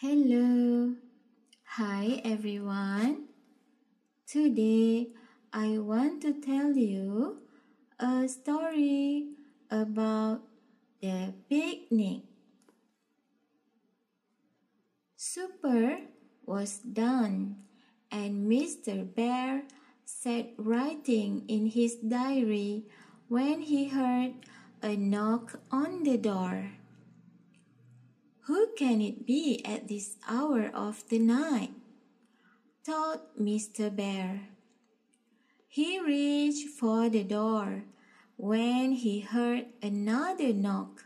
Hello. Hi everyone. Today I want to tell you a story about the picnic. Supper was done and Mr. Bear sat writing in his diary when he heard a knock on the door. Who can it be at this hour of the night? thought Mr. Bear. He reached for the door when he heard another knock.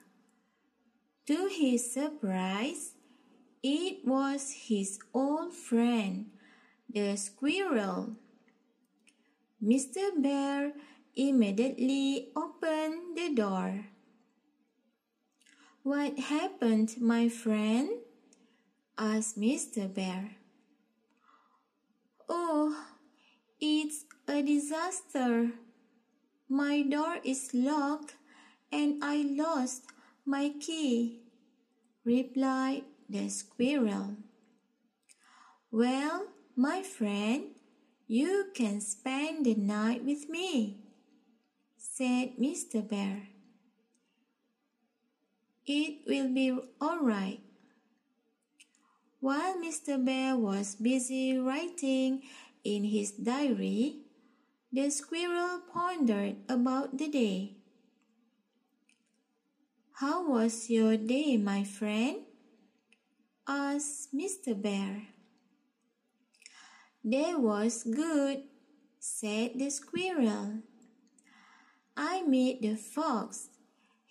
To his surprise, it was his old friend, the squirrel. Mr. Bear immediately opened the door. What happened, my friend? asked Mr. Bear. Oh, it's a disaster. My door is locked and I lost my key, replied the squirrel. Well, my friend, you can spend the night with me, said Mr. Bear. It will be all right. While Mr. Bear was busy writing in his diary, the squirrel pondered about the day. How was your day, my friend? asked Mr. Bear. Day was good, said the squirrel. I met the fox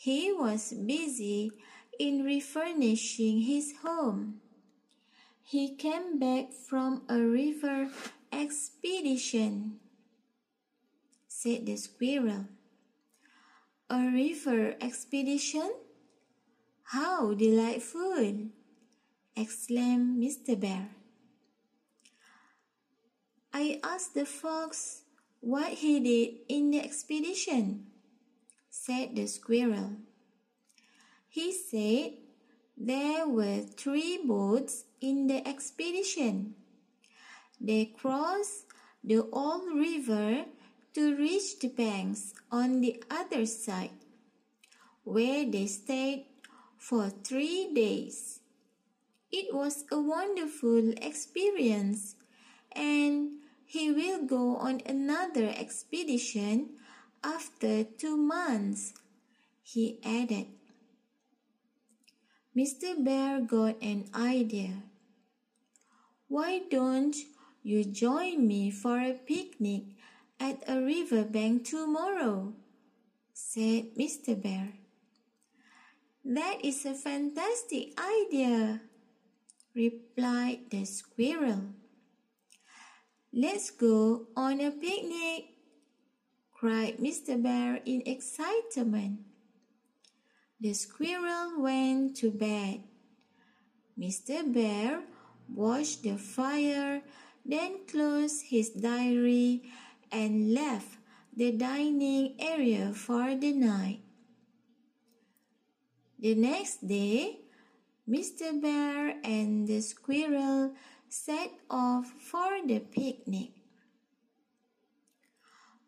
he was busy in refurnishing his home. He came back from a river expedition, said the squirrel. A river expedition? How delightful! exclaimed Mr. Bear. I asked the fox what he did in the expedition said the squirrel. He said there were three boats in the expedition. They crossed the old river to reach the banks on the other side, where they stayed for three days. It was a wonderful experience, and he will go on another expedition after two months, he added. Mr. Bear got an idea. Why don't you join me for a picnic at a river bank tomorrow? said Mr. Bear. That is a fantastic idea, replied the squirrel. Let's go on a picnic cried Mr. Bear in excitement. The squirrel went to bed. Mr. Bear watched the fire, then closed his diary and left the dining area for the night. The next day, Mr. Bear and the squirrel set off for the picnic.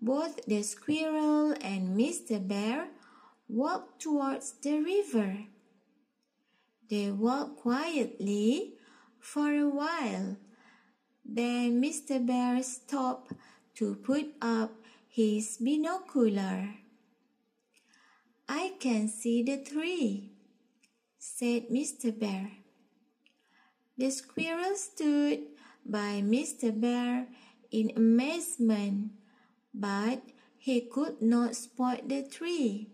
Both the squirrel and Mr. Bear walked towards the river. They walked quietly for a while. Then Mr. Bear stopped to put up his binocular. I can see the tree, said Mr. Bear. The squirrel stood by Mr. Bear in amazement but he could not spot the tree.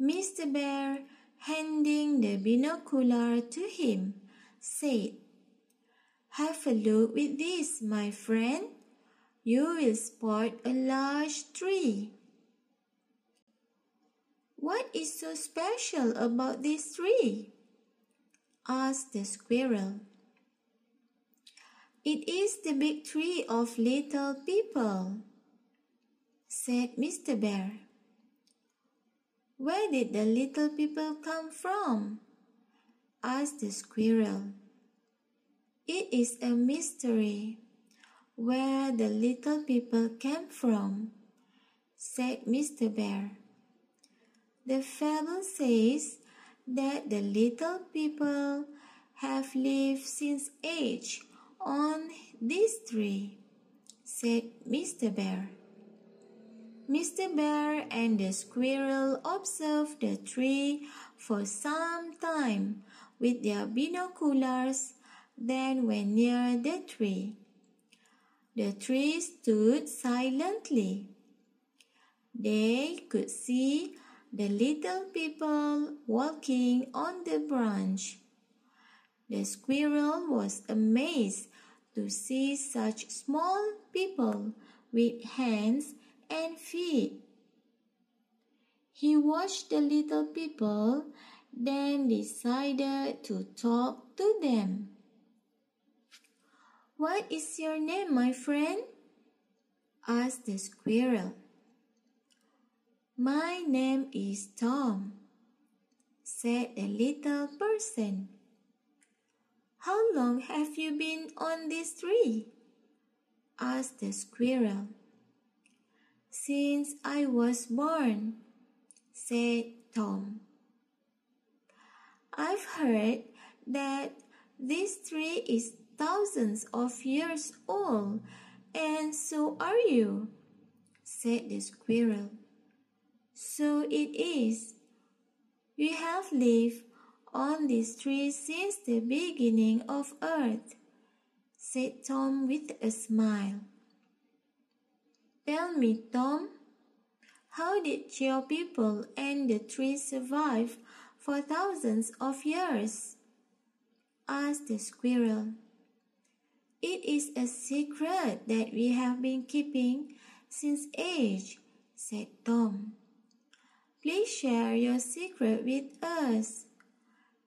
Mr. Bear, handing the binocular to him, said, Have a look with this, my friend. You will spot a large tree. What is so special about this tree? asked the squirrel. It is the big tree of little people said Mr. Bear. Where did the little people come from? asked the squirrel. It is a mystery where the little people came from, said Mr. Bear. The fable says that the little people have lived since age on this tree, said Mr. Bear. Mr. Bear and the squirrel observed the tree for some time with their binoculars, then went near the tree. The tree stood silently. They could see the little people walking on the branch. The squirrel was amazed to see such small people with hands and feet. He watched the little people, then decided to talk to them. What is your name, my friend? asked the squirrel. My name is Tom, said the little person. How long have you been on this tree? asked the squirrel. Since I was born, said Tom. I've heard that this tree is thousands of years old, and so are you, said the squirrel. So it is. We have lived on this tree since the beginning of earth, said Tom with a smile. Tell me, Tom, how did your people and the tree survive for thousands of years? asked the squirrel. It is a secret that we have been keeping since age, said Tom. Please share your secret with us,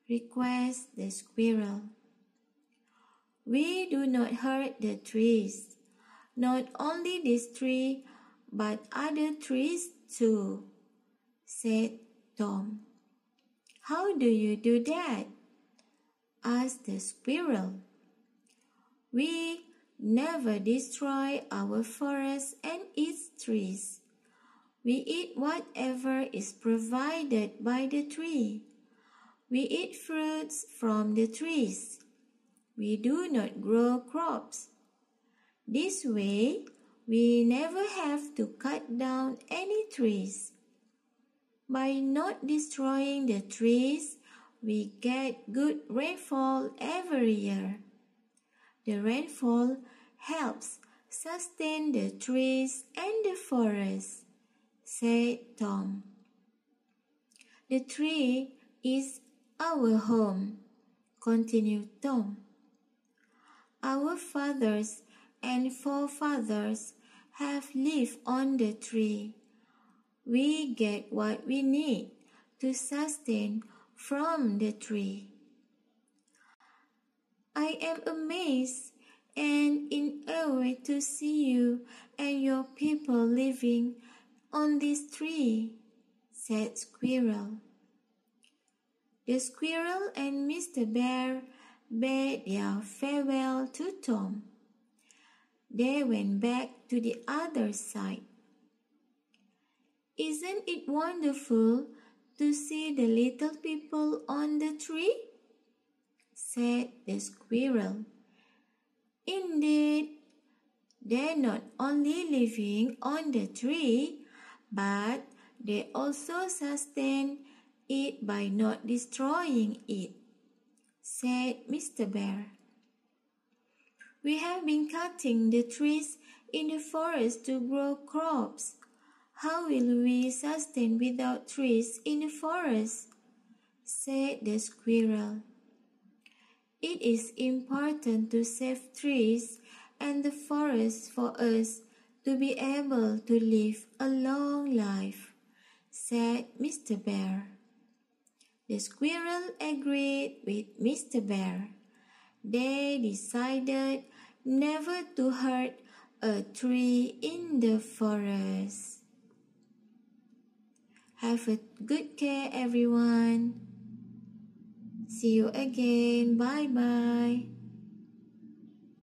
requested the squirrel. We do not hurt the trees, not only this tree, but other trees too, said Tom. How do you do that? asked the squirrel. We never destroy our forests and its trees. We eat whatever is provided by the tree. We eat fruits from the trees. We do not grow crops. This way, we never have to cut down any trees. By not destroying the trees, we get good rainfall every year. The rainfall helps sustain the trees and the forest, said Tom. The tree is our home, continued Tom. Our fathers and forefathers have lived on the tree. We get what we need to sustain from the tree. I am amazed and in awe to see you and your people living on this tree, said Squirrel. The squirrel and Mr. Bear bade their farewell to Tom. They went back to the other side. Isn't it wonderful to see the little people on the tree? said the squirrel. Indeed, they're not only living on the tree, but they also sustain it by not destroying it, said Mr. Bear. We have been cutting the trees in the forest to grow crops. How will we sustain without trees in the forest? said the squirrel. It is important to save trees and the forest for us to be able to live a long life, said Mr. Bear. The squirrel agreed with Mr. Bear. They decided never to hurt a tree in the forest. Have a good care, everyone. See you again. Bye bye.